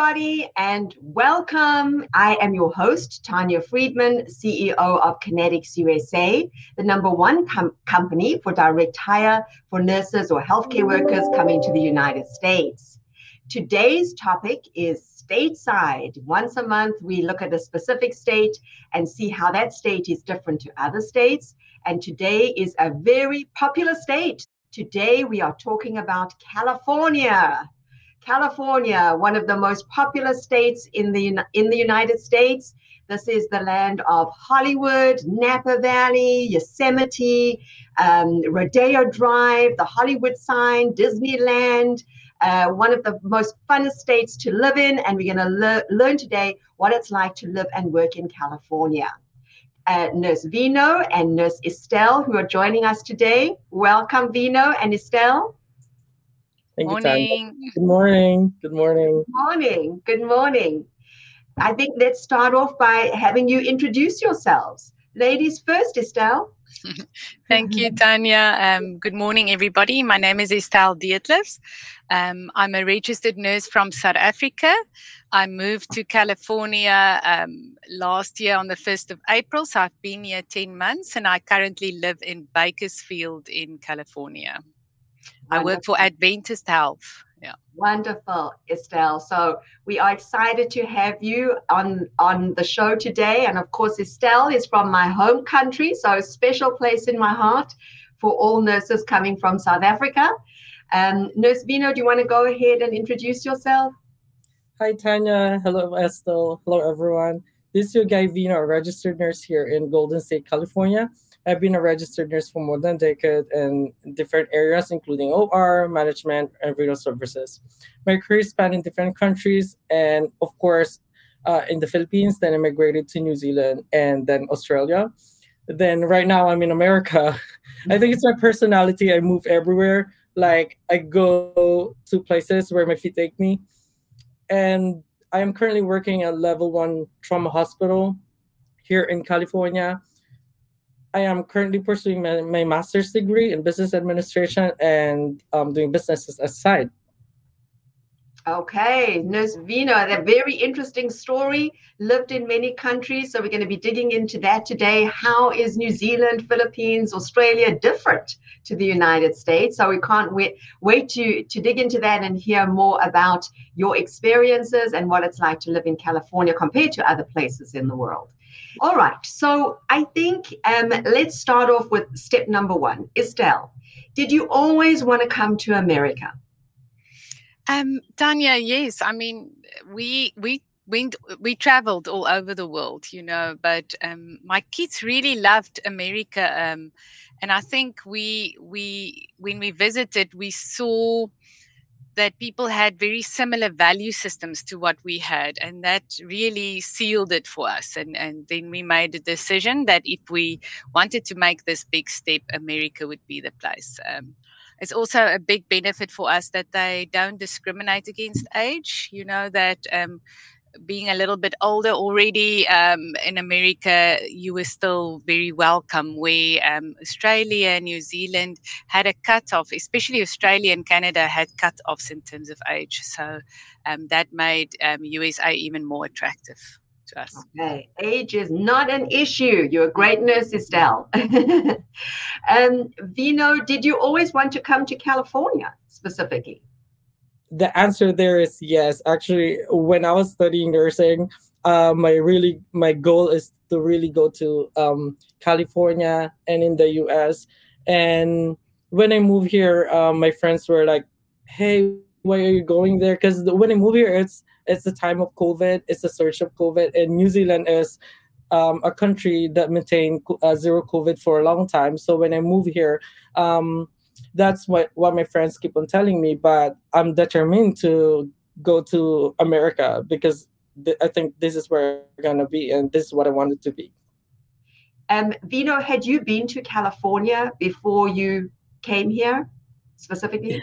Everybody, and welcome. I am your host, Tanya Friedman, CEO of Connetics USA, the number one com- company for direct hire for nurses or healthcare workers coming to the United States. Today's topic is stateside. Once a month, we look at a specific state and see how that state is different to other states. And today is a very popular state. Today, we are talking about California. California, one of the most popular states in the in the United States. This is the land of Hollywood, Napa Valley, Yosemite, um, Rodeo Drive, the Hollywood sign, Disneyland, uh, one of the most funnest states to live in. And we're going to le- learn today what it's like to live and work in California. Uh, Nurse Vino and Nurse Estelle, who are joining us today. Welcome, Vino and Estelle. Thank morning. You, Good morning. Good morning. Good morning. Good morning. I think let's start off by having you introduce yourselves. Ladies first, Estelle. Thank you, Tanya. Um, good morning, everybody. My name is Estelle Dietlefs. Um, I'm a registered nurse from South Africa. I moved to California um, last year on the 1st of April, so I've been here 10 months, and I currently live in Bakersfield in California. Wonderful. I work for Adventist Health. Yeah. Wonderful, Estelle. So we are excited to have you on on the show today. And of course, Estelle is from my home country, so a special place in my heart for all nurses coming from South Africa. Um, Nurse Vino, do you want to go ahead and introduce yourself? Hi, Tanya. Hello, Estelle. Hello, everyone. This is your guy Vino, a registered nurse here in Golden State, California. I've been a registered nurse for more than a decade in different areas, including OR, management, and renal services. My career spanned in different countries, and of course, uh, in the Philippines, then immigrated to New Zealand and then Australia. Then right now I'm in America. I think it's my personality. I move everywhere. Like I go to places where my feet take me. And I am currently working at level one trauma hospital here in California. I am currently pursuing my, my master's degree in business administration and um, doing businesses aside. Okay, Nurse Vino, a very interesting story. Lived in many countries, so we're going to be digging into that today. How is New Zealand, Philippines, Australia different to the United States? So we can't wait wait to to dig into that and hear more about your experiences and what it's like to live in California compared to other places in the world. All right, so I think um, let's start off with step number one. Estelle, did you always want to come to America? Um, Tanya, yes. I mean, we we went we traveled all over the world, you know, but um, my kids really loved America, um, and I think we we when we visited, we saw that people had very similar value systems to what we had and that really sealed it for us. And and then we made a decision that if we wanted to make this big step america would be the place. Um, it's also a big benefit for us that they don't discriminate against age. You know that um, being a little bit older already um, in America, you were still very welcome. Where um, Australia, New Zealand had a cutoff, especially Australia and Canada had cutoffs in terms of age. So um, that made USA um, even more attractive. To us. Okay, age is not an issue. You're a great nurse, Estelle. um, Vino, did you always want to come to California specifically? The answer there is yes. Actually, when I was studying nursing, uh, my really my goal is to really go to um, California and in the U.S. And when I moved here, um, my friends were like, "Hey, why are you going there?" Because when I moved here, it's it's the time of COVID. It's the surge of COVID, and New Zealand is um, a country that maintained uh, zero COVID for a long time. So when I moved here, um, that's what what my friends keep on telling me but i'm determined to go to america because th- i think this is where i'm gonna be and this is what i wanted to be Um, Vino, had you been to California before you came here specifically?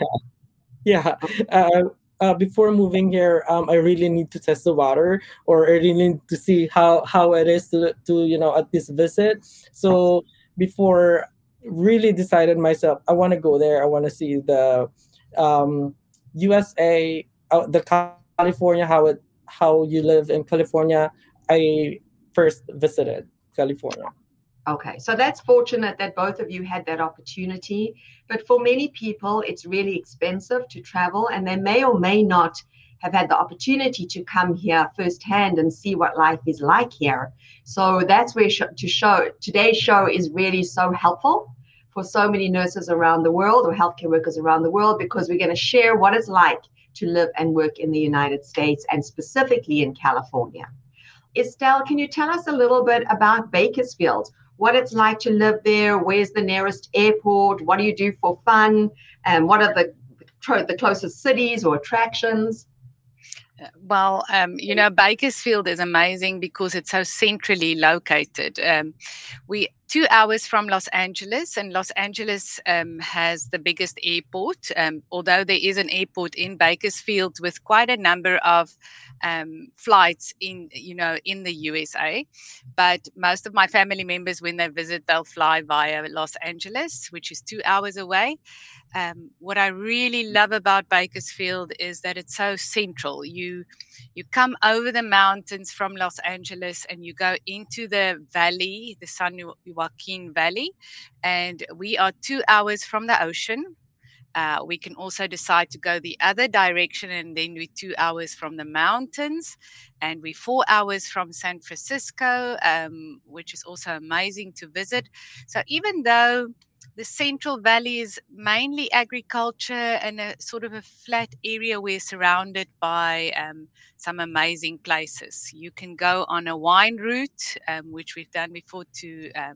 Yeah. yeah. Uh, uh, before moving here, um, I really need to test the water, or I really need to see how how it is to to you know at this visit. So before really decided myself, I want to go there. I want to see the um, USA, uh, the California, how it how you live in California. I first visited California. Okay, so that's fortunate that both of you had that opportunity. But for many people, it's really expensive to travel, and they may or may not have had the opportunity to come here firsthand and see what life is like here. So that's where sh- to show today's show is really so helpful for so many nurses around the world or healthcare workers around the world because we're going to share what it's like to live and work in the United States and specifically in California. Estelle, can you tell us a little bit about Bakersfield? What it's like to live there? Where's the nearest airport? What do you do for fun? And what are the the closest cities or attractions? Well, um, you know, Bakersfield is amazing because it's so centrally located. Um, we two hours from Los Angeles, and Los Angeles um, has the biggest airport. Um, although there is an airport in Bakersfield with quite a number of um, flights in, you know, in the USA, but most of my family members, when they visit, they'll fly via Los Angeles, which is two hours away. Um, what I really love about Bakersfield is that it's so central. You you come over the mountains from Los Angeles and you go into the valley, the San Joaquin Valley, and we are two hours from the ocean. Uh, we can also decide to go the other direction, and then we're two hours from the mountains, and we're four hours from San Francisco, um, which is also amazing to visit. So even though the Central Valley is mainly agriculture and a sort of a flat area. We're surrounded by um, some amazing places. You can go on a wine route, um, which we've done before to um,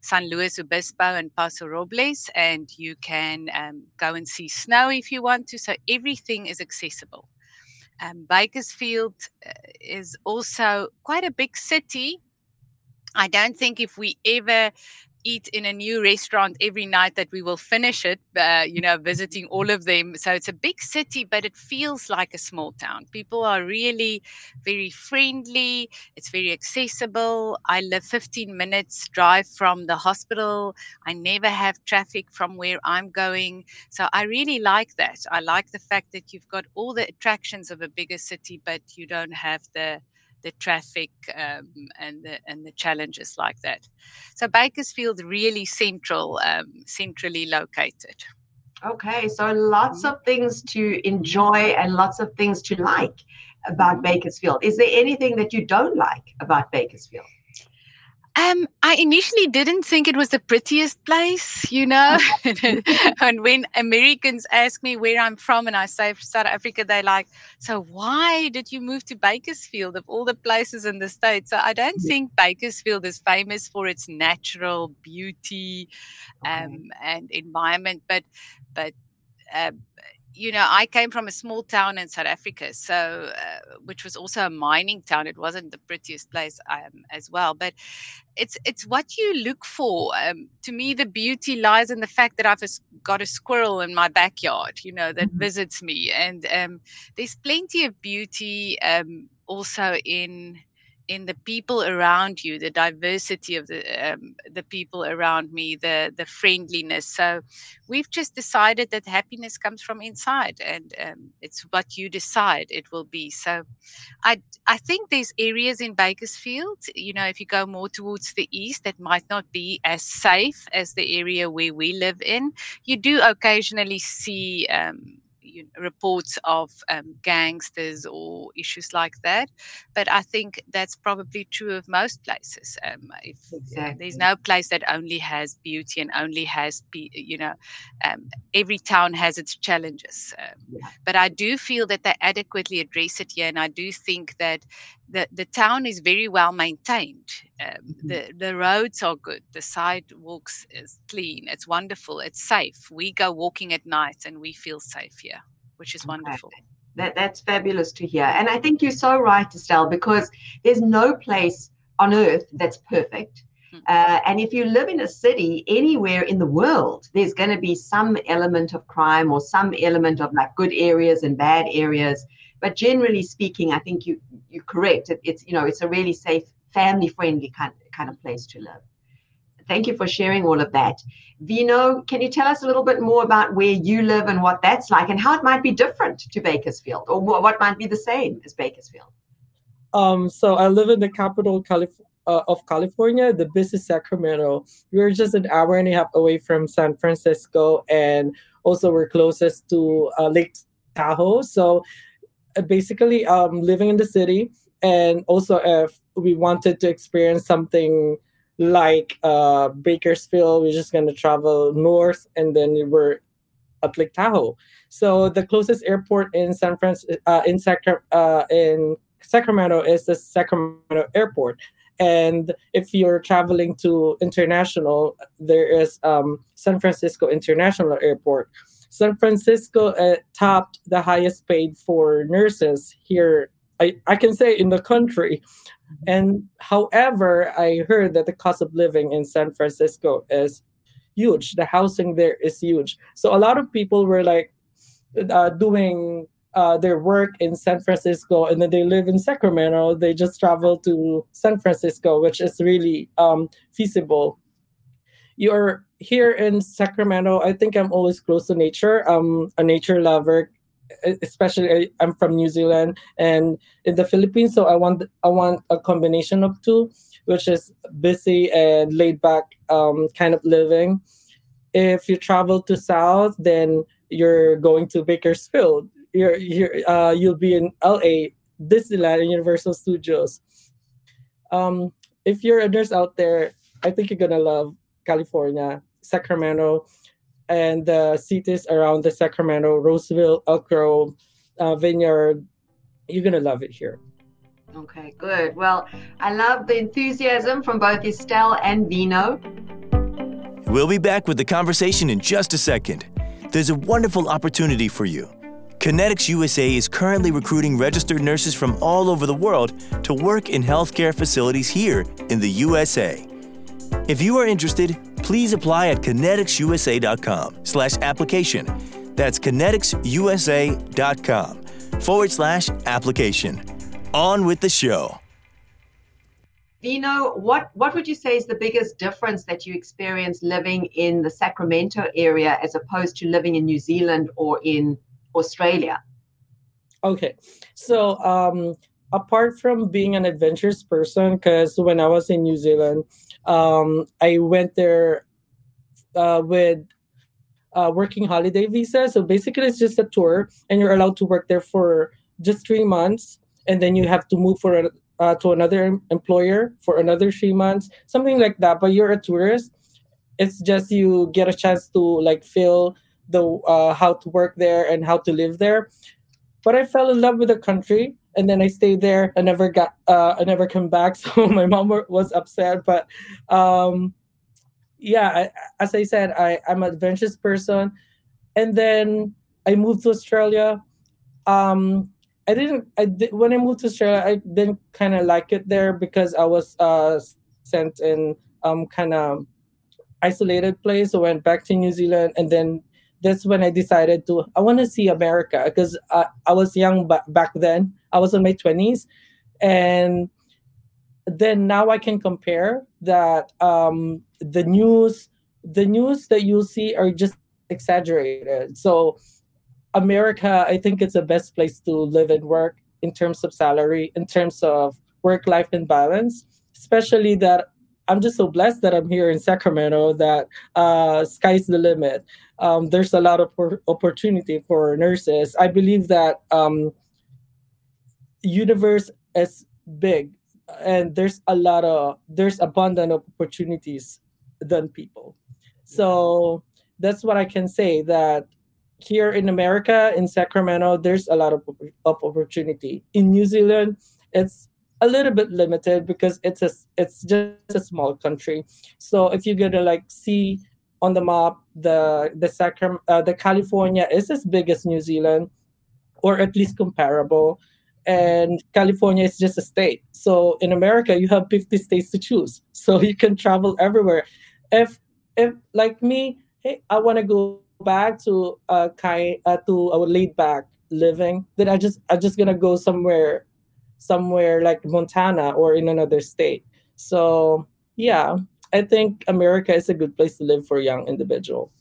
San Luis Obispo and Paso Robles, and you can um, go and see snow if you want to. So everything is accessible. Um, Bakersfield uh, is also quite a big city. I don't think if we ever eat in a new restaurant every night that we will finish it, uh, you know, visiting all of them. So it's a big city, but it feels like a small town. People are really very friendly, it's very accessible. I live 15 minutes drive from the hospital. I never have traffic from where I'm going. So I really like that. I like the fact that you've got all the attractions of a bigger city, but you don't have the the traffic um, and the and the challenges like that. So Bakersfield really central, um, centrally located. Okay, so lots mm-hmm. of things to enjoy and lots of things to like about. Bakersfield. Is there anything that you don't like about Bakersfield? Um, I initially didn't think it was the prettiest place, you know. and when Americans ask me where I'm from and I say South Africa, they're like, So why did you move to Bakersfield of all the places in the States? So I don't think Bakersfield is famous for its natural beauty um, and environment, but but uh, you know, I came from a small town in South Africa, so uh, which was also a mining town. It wasn't the prettiest place um, as well, but it's it's what you look for. Um, to me, the beauty lies in the fact that I've got a squirrel in my backyard, you know, that mm-hmm. visits me, and um, there's plenty of beauty um, also in in the people around you, the diversity of the um, the people around me, the the friendliness. So we've just decided that happiness comes from inside, and um, it's what you decide it will be. So I I think there's areas in Bakersfield, you know, if you go more towards the east, that might not be as safe as the area where we live in. You do occasionally see. Um, you know, reports of um, gangsters or issues like that. But I think that's probably true of most places. Um, if exactly. there's no place that only has beauty and only has, you know, um, every town has its challenges. Um, yeah. But I do feel that they adequately address it here, and I do think that the, the town is very well maintained. Um, mm-hmm. The the roads are good. The sidewalks is clean. It's wonderful. It's safe. We go walking at night and we feel safe here, which is wonderful. Okay. That that's fabulous to hear. And I think you're so right, Estelle, because there's no place on earth that's perfect. Uh, and if you live in a city anywhere in the world, there's going to be some element of crime or some element of like good areas and bad areas. But generally speaking, I think you you're correct. It, it's you know it's a really safe, family friendly kind kind of place to live. Thank you for sharing all of that. Vino, can you tell us a little bit more about where you live and what that's like and how it might be different to Bakersfield or what might be the same as Bakersfield? Um, so I live in the capital Calif- uh, of California, the busy Sacramento. We're just an hour and a half away from San Francisco, and also we're closest to uh, Lake Tahoe. So uh, basically, um, living in the city, and also if we wanted to experience something like uh, Bakersfield, we're just gonna travel north, and then we're at Lake Tahoe. So the closest airport in San Francisco, uh, in Sacra- uh, in Sacramento is the Sacramento Airport. And if you're traveling to international, there is um, San Francisco International Airport. San Francisco uh, topped the highest paid for nurses here. I, I can say in the country. And however, I heard that the cost of living in San Francisco is huge. The housing there is huge. So a lot of people were like uh, doing uh, their work in San Francisco and then they live in Sacramento. They just travel to San Francisco, which is really um, feasible. You're here in Sacramento. I think I'm always close to nature. I'm a nature lover, especially I'm from New Zealand and in the Philippines. So I want I want a combination of two, which is busy and laid back um, kind of living. If you travel to South, then you're going to Bakersfield you're, you're uh, you'll be in LA, Disneyland, and Universal Studios. Um, if you're a nurse out there, I think you're gonna love California, Sacramento, and the cities around the Sacramento, Roseville, Elk Grove, uh, Vineyard. You're gonna love it here. Okay, good. Well, I love the enthusiasm from both Estelle and Vino. We'll be back with the conversation in just a second. There's a wonderful opportunity for you. Connetics USA is currently recruiting registered nurses from all over the world to work in healthcare facilities here in the USA. If you are interested, please apply at conneticsusa.com slash application. That's conneticsusa.com forward slash application. On with the show. Vino, what, what would you say is the biggest difference that you experience living in the Sacramento area as opposed to living in New Zealand or in Australia? Okay, so um, apart from being an adventurous person, because when I was in New Zealand, um, I went there uh, with a working holiday visa. So basically, it's just a tour, and you're allowed to work there for just three months, and then you have to move for a, uh, to another employer for another three months, something like that. But you're a tourist. It's just you get a chance to like feel the uh, how to work there and how to live there. But I fell in love with the country, and then I stayed there. I never got, uh, I never came back. So my mom was upset. But um, yeah, I, as I said, I, I'm an adventurous person, and then I moved to Australia. Um, I didn't. I did, when I moved to Australia, I didn't kind of like it there because I was uh, sent in um kind of isolated place. I went back to New Zealand, and then that's when I decided to I want to see America because I, I was young ba- back then. I was in my twenties, and then now I can compare that um, the news the news that you see are just exaggerated. So America, I think it's the best place to live and work in terms of salary, in terms of work life and balance, especially that I'm just so blessed that I'm here in Sacramento that uh, sky's the limit. Um, there's a lot of opportunity for nurses. I believe that um, universe is big and there's a lot of there's abundant opportunities than people. So that's what I can say that here in America in Sacramento there's a lot of, of opportunity. In New Zealand it's a little bit limited because it's a it's just a small country. So if you're gonna like see on the map the the Sacram uh, the California is as big as New Zealand, or at least comparable. and California is just a state. So in America, you have 50 states to choose. So you can travel everywhere. If if like me, hey, I want to go back to a kind uh, to a laid back living, then I just I just gonna go somewhere somewhere like Montana or in another state. So yeah, I think America is a good place to live for young individual.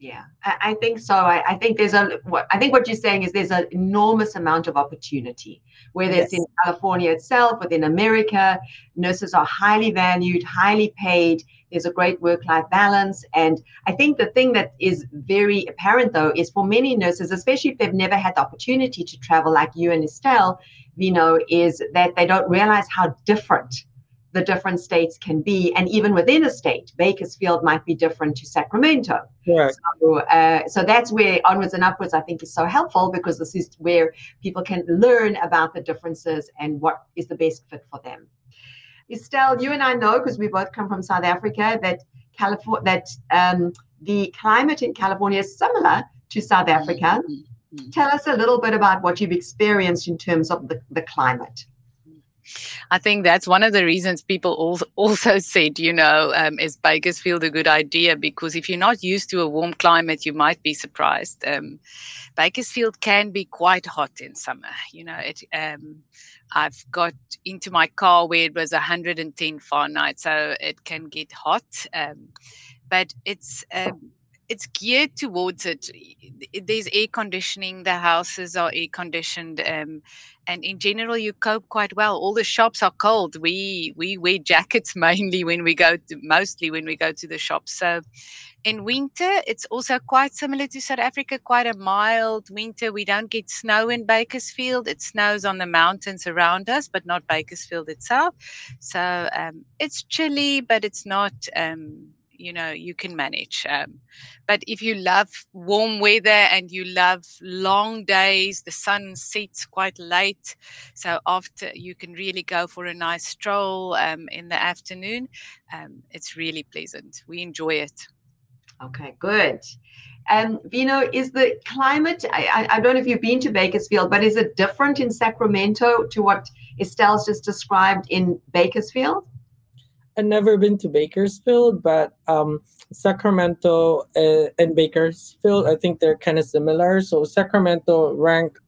Yeah, I, think so. I, I, think there's a what I think what you're saying is there's an enormous amount of opportunity, whether yes. it's in California itself, within America, nurses are highly valued, highly paid. There's a great work-life balance, and I think the thing that is very apparent though is for many nurses, especially if they've never had the opportunity to travel like you and Estelle, you know, is that they don't realize how different the different states can be. And even within a state, Bakersfield might be different to Sacramento. Right. So, uh, so that's where onwards and upwards, I think, is so helpful because this is where people can learn about the differences and what is the best fit for them. Estelle, you and I know because we both come from South Africa that California that um, the climate in California is similar to South Africa. Mm-hmm. Tell us a little bit about what you've experienced in terms of the, the climate. I think that's one of the reasons people also said, you know, um, is Bakersfield a good idea? Because if you're not used to a warm climate, you might be surprised. Um, Bakersfield can be quite hot in summer. You know, it. Um, I've got into my car where it was 110 Fahrenheit, so it can get hot. Um, but it's um, it's geared towards it. There's air conditioning. The houses are air conditioned, um, and in general, you cope quite well. All the shops are cold. We we wear jackets mainly when we go to mostly when we go to the shops. So, in winter, it's also quite similar to South Africa. Quite a mild winter. We don't get snow in Bakersfield. It snows on the mountains around us, but not Bakersfield itself. So um, it's chilly, but it's not. Um, you know you can manage um, but if you love warm weather and you love long days the sun sets quite late so after you can really go for a nice stroll um, in the afternoon um, it's really pleasant. We enjoy it. Okay good. And um, Vino, is the climate, I, I, don't know if you've been to Bakersfield, but is it different in Sacramento to what Estelle's just described in Bakersfield? I've never been to Bakersfield, but um, Sacramento uh, and Bakersfield, I think they're kind of similar. So Sacramento ranked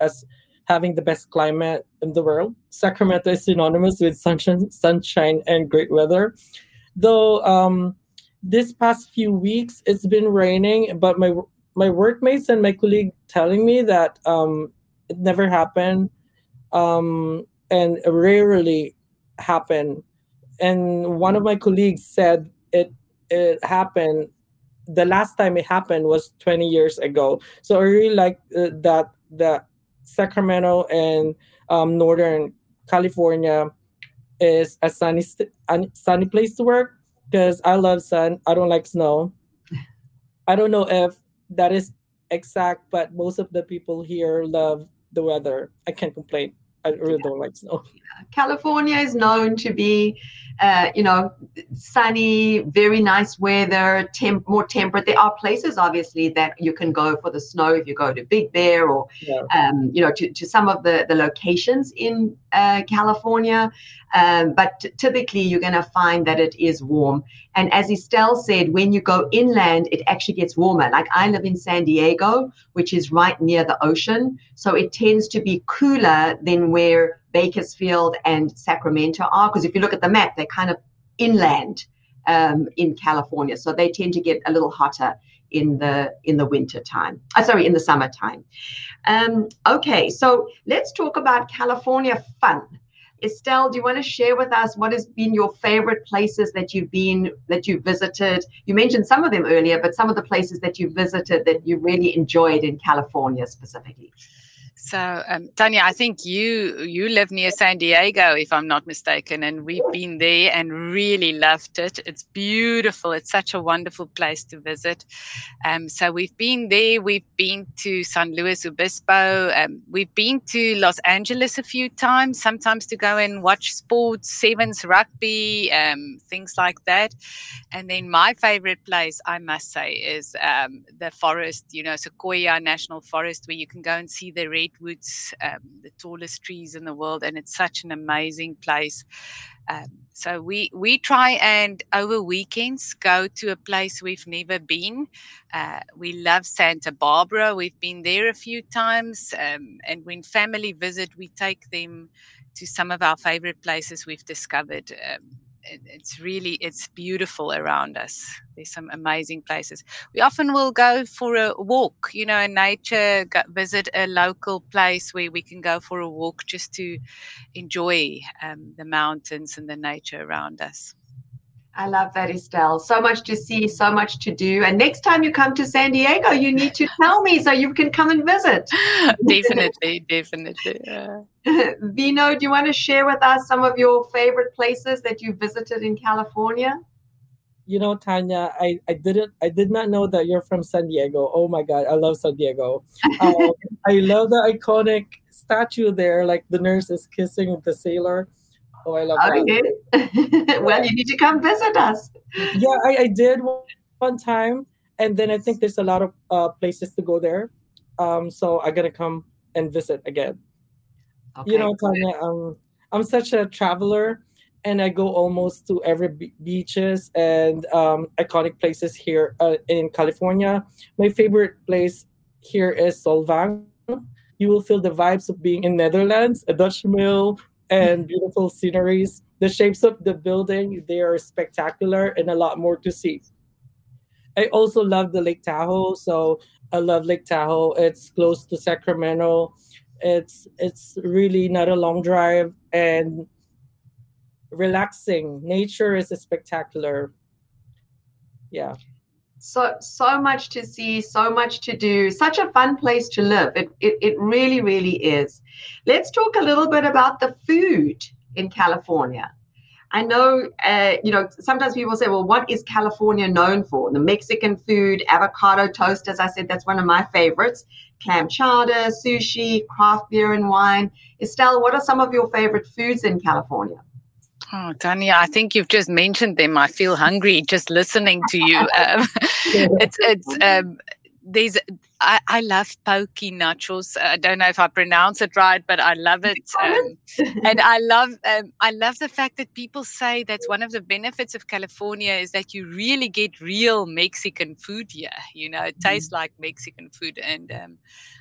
as having the best climate in the world. Sacramento is synonymous with sunshine, sunshine and great weather. Though um, this past few weeks it's been raining, but my my workmates and my colleague telling me that um, it never happened um, and rarely happen and one of my colleagues said it it happened the last time it happened was 20 years ago. So i really like uh, that the sacramento and um, northern california is a sunny st- sunny place to work because i love sun i don't like snow. I don't know if that is exact but most of the people here love the weather i can't complain i really don't like snow california is known to be uh, you know, sunny, very nice weather, temp- more temperate. There are places, obviously, that you can go for the snow if you go to Big Bear or, yeah. um, you know, to, to some of the, the locations in uh, California. Um, but t- typically, you're going to find that it is warm. And as Estelle said, when you go inland, it actually gets warmer. Like I live in San Diego, which is right near the ocean. So it tends to be cooler than where Bakersfield and Sacramento are. Because if you look at the map, they're kind of inland um, in California, so they tend to get a little hotter in the in the winter time. Uh, sorry, in the summertime. Um, okay, so let's talk about California fun. Estelle, do you want to share with us what has been your favorite places that you've been that you've visited? You mentioned some of them earlier, but some of the places that you visited that you really enjoyed in California specifically. So, um, Tanya, I think you you live near San Diego, if I'm not mistaken, and we've been there and really loved it. It's beautiful. It's such a wonderful place to visit. Um, so we've been there. We've been to San Luis Obispo. Um, we've been to Los Angeles a few times, sometimes to go and watch sports, sevens, rugby, um, things like that. And then my favorite place, I must say, is um, the forest. You know, Sequoia National Forest, where you can go and see the red redwoods, um, the tallest trees in the world, and it's such an amazing place. Um, so we we try and over weekends go to a place we've never been. Uh, we love Santa Barbara. We've been there a few times, um, and when family visit, we take them to some of our favorite places we've discovered. Um, it's really it's beautiful around us. There's some amazing places. We often will go for a walk you know in nature go, visit a local place where we can go for a walk just to enjoy um, the mountains and the nature around us I love that, Estelle. So much to see, so much to do. And next time you come to San Diego, you need to tell me so you can come and visit. definitely, definitely. Yeah. Vino, do you want to share with us some of your favorite places that you visited in California? You know, Tanya, I, I didn't I did not know that you're from San Diego. Oh my god, I love San Diego. Um, I love the iconic statue there, like the nurse is kissing the sailor. Oh, I love okay. that. well, you need to come visit us. Yeah, I, I did one time, and then I think there's a lot of uh, places to go there. Um, so I'm gonna come and visit again. Okay. You know, Tanya, um, I'm such a traveler, and I go almost to every be- beaches and um, iconic places here uh, in California. My favorite place here is Solvang. You will feel the vibes of being in Netherlands, a Dutch mill, and beautiful sceneries. The shapes of the building, they are spectacular and a lot more to see. I also love the Lake Tahoe. So I love Lake Tahoe. It's close to Sacramento. It's it's really not a long drive and relaxing. Nature is spectacular. Yeah so so much to see so much to do such a fun place to live. It, it it really really is. Let's talk a little bit about the food in california. I know uh, you know sometimes people say well what is california known for? The mexican food avocado toast as i said that's one of my favorites. Clam chowder sushi craft beer and wine. Estelle what are some of your favorite foods in california Oh, Tanya, I think you've just mentioned them. I feel hungry just listening to you. Um, it's it's um, these. I, I love pokey nachos. I don't know if I pronounce it right, but I love it. Um, and I love um, I love the fact that people say that's one of the benefits of California is that you really get real Mexican food here. You know, it tastes mm-hmm. like Mexican food, and um,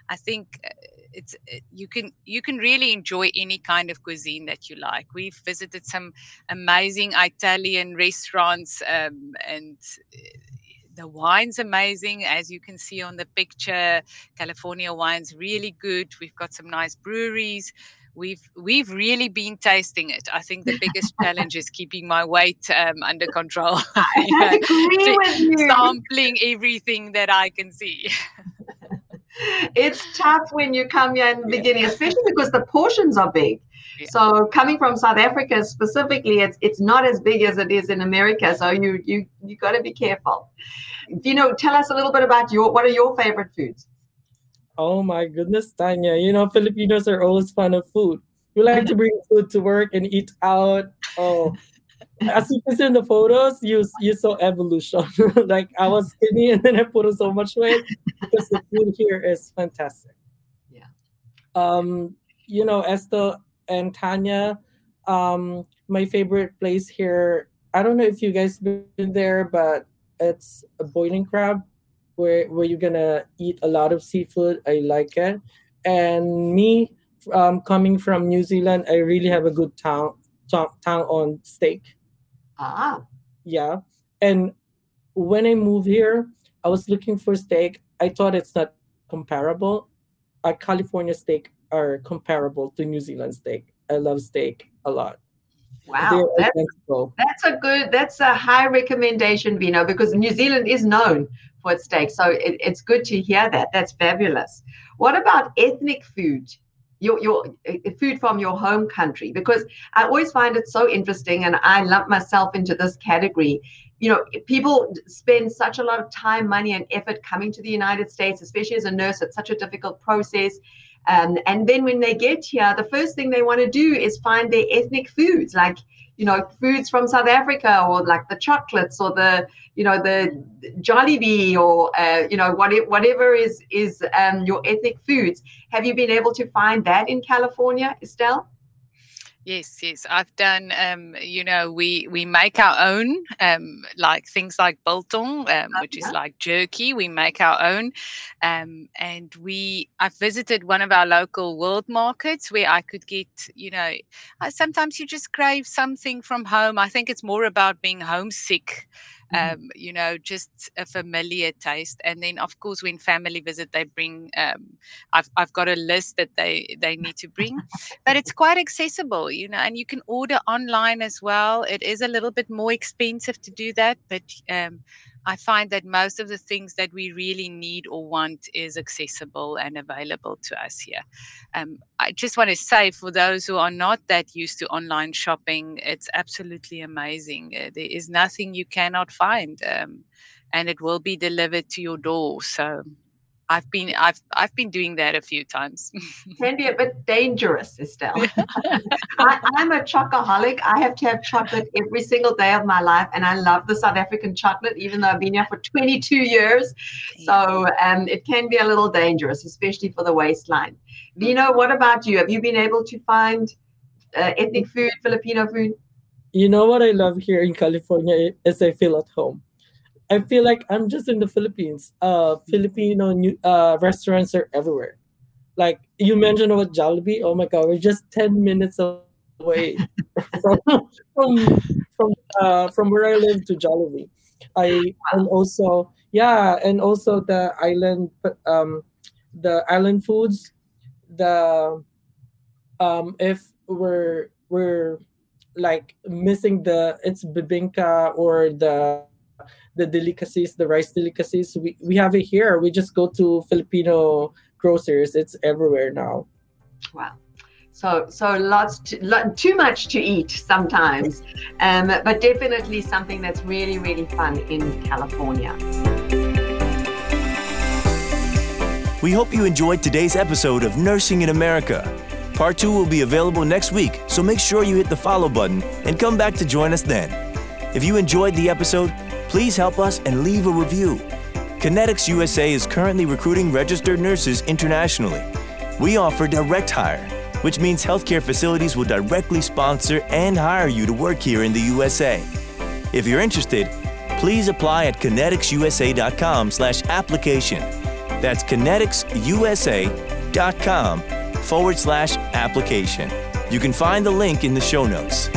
I think uh, it's it, you can you can really enjoy any kind of cuisine that you like. We've visited some amazing Italian restaurants, um, and uh, the wine's amazing, as you can see on the picture. California wine's really good. We've got some nice breweries we've we've really been tasting it. I think the biggest challenge is keeping my weight um, under control. I agree with you. Sampling everything that I can see. it's tough when you come here in the beginning, especially because the portions are big. Yeah. So coming from South Africa specifically, it's it's not as big as it is in America. So you you you got to be careful. You know, tell us a little bit about your what are your favorite foods? Oh my goodness, Tanya! You know, Filipinos are always fond of food. We like to bring food to work and eat out. Oh, as you can see in the photos, you you saw evolution. like I was skinny and then I put on so much weight because the food here is fantastic. Yeah. Um, you know, Esther and Tanya, um, my favorite place here. I don't know if you guys been there, but it's a boiling crab where where you're gonna eat a lot of seafood. I like it. And me um, coming from New Zealand, I really have a good town town on steak. Ah. Yeah. And when I moved here, I was looking for steak. I thought it's not comparable. A California steak are comparable to New Zealand steak. I love steak a lot. Wow, that's, that's, a good, that's a high recommendation, Vino, because New Zealand is known for its steak. So it, it's good to hear that. That's fabulous. What about ethnic food? Your your uh, food from your home country because I always find it so interesting and I lump myself into this category. You know, people spend such a lot of time, money, and effort coming to the United States, especially as a nurse. It's such a difficult process. Um, and then when they get here, the first thing they want to do is find their ethnic foods. Like, you know foods from South Africa or like the chocolates or the you know the Jollibee or uh, you know whatever whatever is is um, your ethnic foods. Have you been able to find that in California, Estelle? Yes, yes, I've done. Um, you know, we we make our own, um, like things like biltong, um, which is like jerky. We make our own, um, and we. I've visited one of our local world markets where I could get. You know, sometimes you just crave something from home. I think it's more about being homesick. Um, you know, just a familiar taste. And then, of course, when family visit, they bring. Um, I've I've got a list that they they need to bring, but it's quite accessible, you know, and you can order online as well. It is a little bit more expensive to do that, but um, I find that most of the things that we really need or want is accessible and available to us here. Um, I just want to say for those who are not that used to online shopping, it's absolutely amazing. Uh, there is nothing you cannot find, um, and it will be delivered to your door. So I've been I've I've been doing that a few times. Can be a bit dangerous, Estelle. I, am a chocoholic. I have to have chocolate every single day of my life, and I love the South African chocolate, even though I've been here for 22 years. So um, it can be a little dangerous, especially for the waistline. Vino, what about you? Have you been able to find uh, ethnic food, Filipino food? You know what I love here in California is I feel at home. I feel like I'm just in the Philippines. Uh, Filipino new, uh, restaurants are everywhere. Like you mentioned about Jollibee. Oh my God, we're just ten minutes away from from from uh, from where I live to Jollibee. I and also yeah, and also the island um the island foods. The um if we're we're like missing the it's bibingka or the the delicacies, the rice delicacies. We we have it here. We just go to Filipino grocers. It's everywhere now. Wow. So so lots to, lot, too much to eat sometimes, um, but definitely something that's really really fun in California. We hope you enjoyed today's episode of Nursing in America. Part 2 will be available next week, so make sure you hit the follow button and come back to join us then. If you enjoyed the episode, please help us and leave a review. Connetics USA is currently recruiting registered nurses internationally. We offer direct hire, which means healthcare facilities will directly sponsor and hire you to work here in the USA. If you're interested, please apply at conneticsusa.com/application. That's conneticsusa.com forward slash application. You can find the link in the show notes.